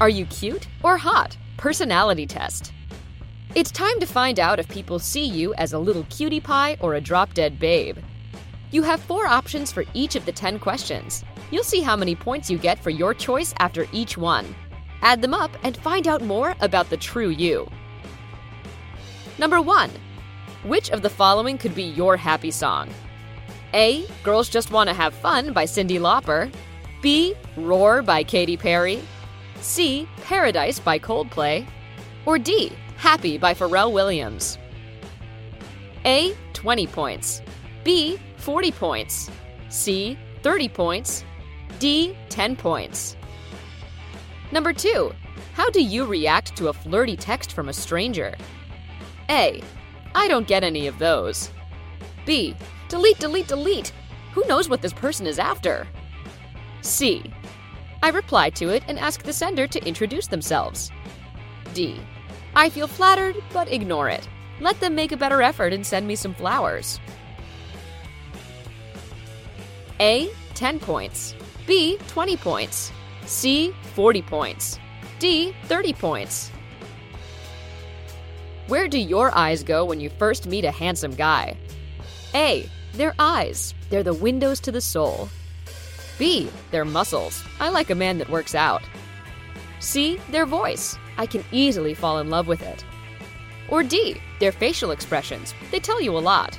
Are you cute or hot? Personality test. It's time to find out if people see you as a little cutie pie or a drop dead babe. You have four options for each of the 10 questions. You'll see how many points you get for your choice after each one. Add them up and find out more about the true you. Number 1. Which of the following could be your happy song? A. Girls Just Wanna Have Fun by Cyndi Lauper. B. Roar by Katy Perry. C. Paradise by Coldplay. Or D. Happy by Pharrell Williams. A. 20 points. B. 40 points. C. 30 points. D. 10 points. Number 2. How do you react to a flirty text from a stranger? A. I don't get any of those. B. Delete, delete, delete. Who knows what this person is after? C. I reply to it and ask the sender to introduce themselves. D. I feel flattered, but ignore it. Let them make a better effort and send me some flowers. A. 10 points. B. 20 points. C. 40 points. D. 30 points. Where do your eyes go when you first meet a handsome guy? A. Their eyes. They're the windows to the soul. B. Their muscles. I like a man that works out. C. Their voice. I can easily fall in love with it. Or D. Their facial expressions. They tell you a lot.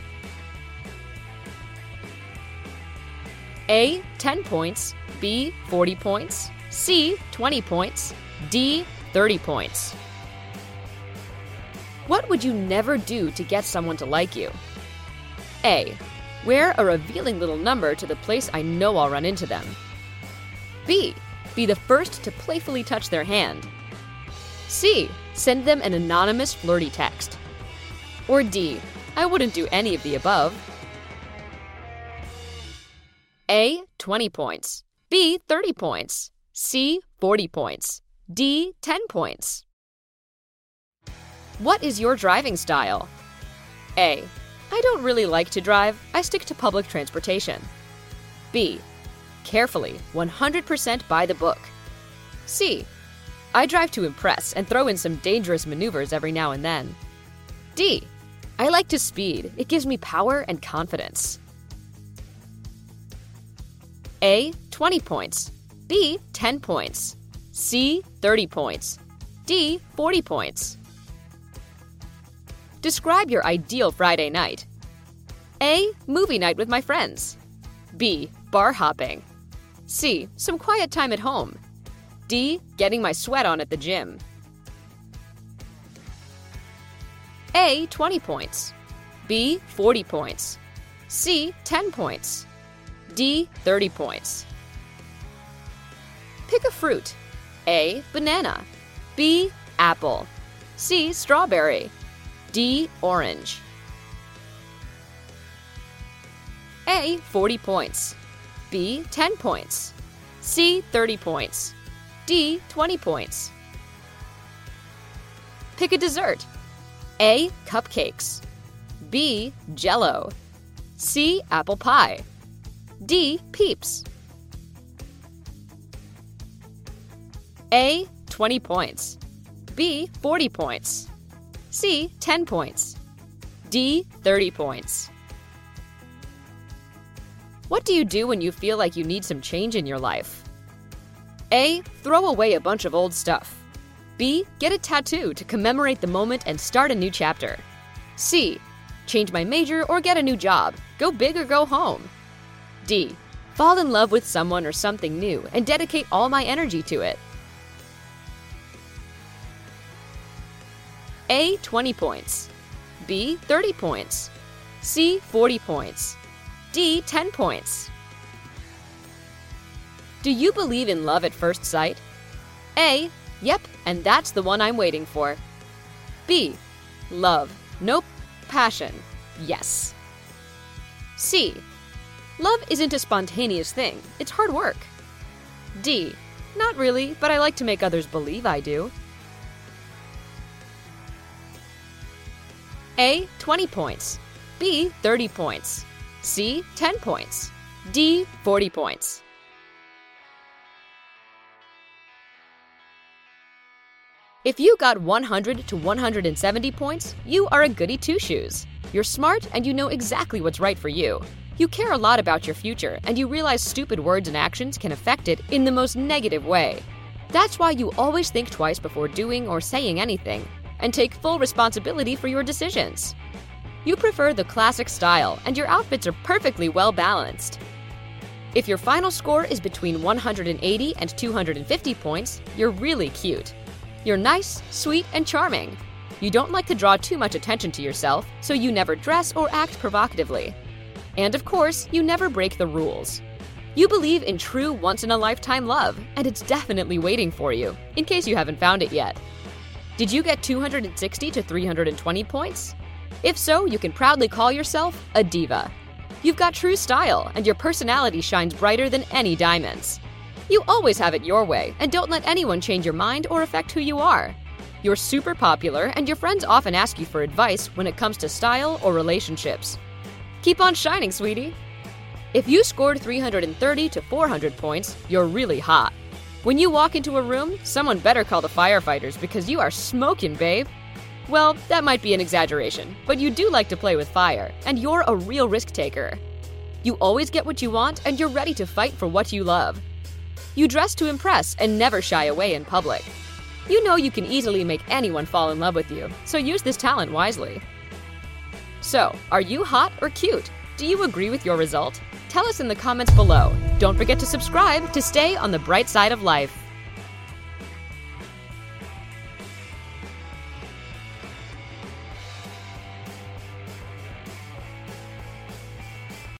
A. 10 points. B. 40 points. C. 20 points. D. 30 points. What would you never do to get someone to like you? A. Wear a revealing little number to the place I know I'll run into them. B. Be the first to playfully touch their hand. C. Send them an anonymous flirty text. Or D. I wouldn't do any of the above. A. 20 points. B. 30 points. C. 40 points. D. 10 points. What is your driving style? A. I don't really like to drive, I stick to public transportation. B. Carefully, 100% by the book. C. I drive to impress and throw in some dangerous maneuvers every now and then. D. I like to speed, it gives me power and confidence. A. 20 points. B. 10 points. C. 30 points. D. 40 points. Describe your ideal Friday night. A. Movie night with my friends. B. Bar hopping. C. Some quiet time at home. D. Getting my sweat on at the gym. A. 20 points. B. 40 points. C. 10 points. D. 30 points. Pick a fruit. A. Banana. B. Apple. C. Strawberry. D. Orange. A. 40 points. B. 10 points. C. 30 points. D. 20 points. Pick a dessert. A. Cupcakes. B. Jello. C. Apple pie. D. Peeps. A. 20 points. B. 40 points. C. 10 points. D. 30 points. What do you do when you feel like you need some change in your life? A. Throw away a bunch of old stuff. B. Get a tattoo to commemorate the moment and start a new chapter. C. Change my major or get a new job. Go big or go home. D. Fall in love with someone or something new and dedicate all my energy to it. A. 20 points. B. 30 points. C. 40 points. D. 10 points. Do you believe in love at first sight? A. Yep, and that's the one I'm waiting for. B. Love. Nope. Passion. Yes. C. Love isn't a spontaneous thing, it's hard work. D. Not really, but I like to make others believe I do. A. 20 points. B. 30 points. C. 10 points. D. 40 points. If you got 100 to 170 points, you are a goody two shoes. You're smart and you know exactly what's right for you. You care a lot about your future and you realize stupid words and actions can affect it in the most negative way. That's why you always think twice before doing or saying anything and take full responsibility for your decisions. You prefer the classic style and your outfits are perfectly well balanced. If your final score is between 180 and 250 points, you're really cute. You're nice, sweet, and charming. You don't like to draw too much attention to yourself, so you never dress or act provocatively. And of course, you never break the rules. You believe in true once in a lifetime love, and it's definitely waiting for you, in case you haven't found it yet. Did you get 260 to 320 points? If so, you can proudly call yourself a diva. You've got true style, and your personality shines brighter than any diamonds. You always have it your way, and don't let anyone change your mind or affect who you are. You're super popular, and your friends often ask you for advice when it comes to style or relationships. Keep on shining, sweetie. If you scored 330 to 400 points, you're really hot. When you walk into a room, someone better call the firefighters because you are smoking, babe. Well, that might be an exaggeration, but you do like to play with fire, and you're a real risk taker. You always get what you want, and you're ready to fight for what you love. You dress to impress and never shy away in public. You know you can easily make anyone fall in love with you, so use this talent wisely. So, are you hot or cute? Do you agree with your result? Tell us in the comments below. Don't forget to subscribe to stay on the bright side of life.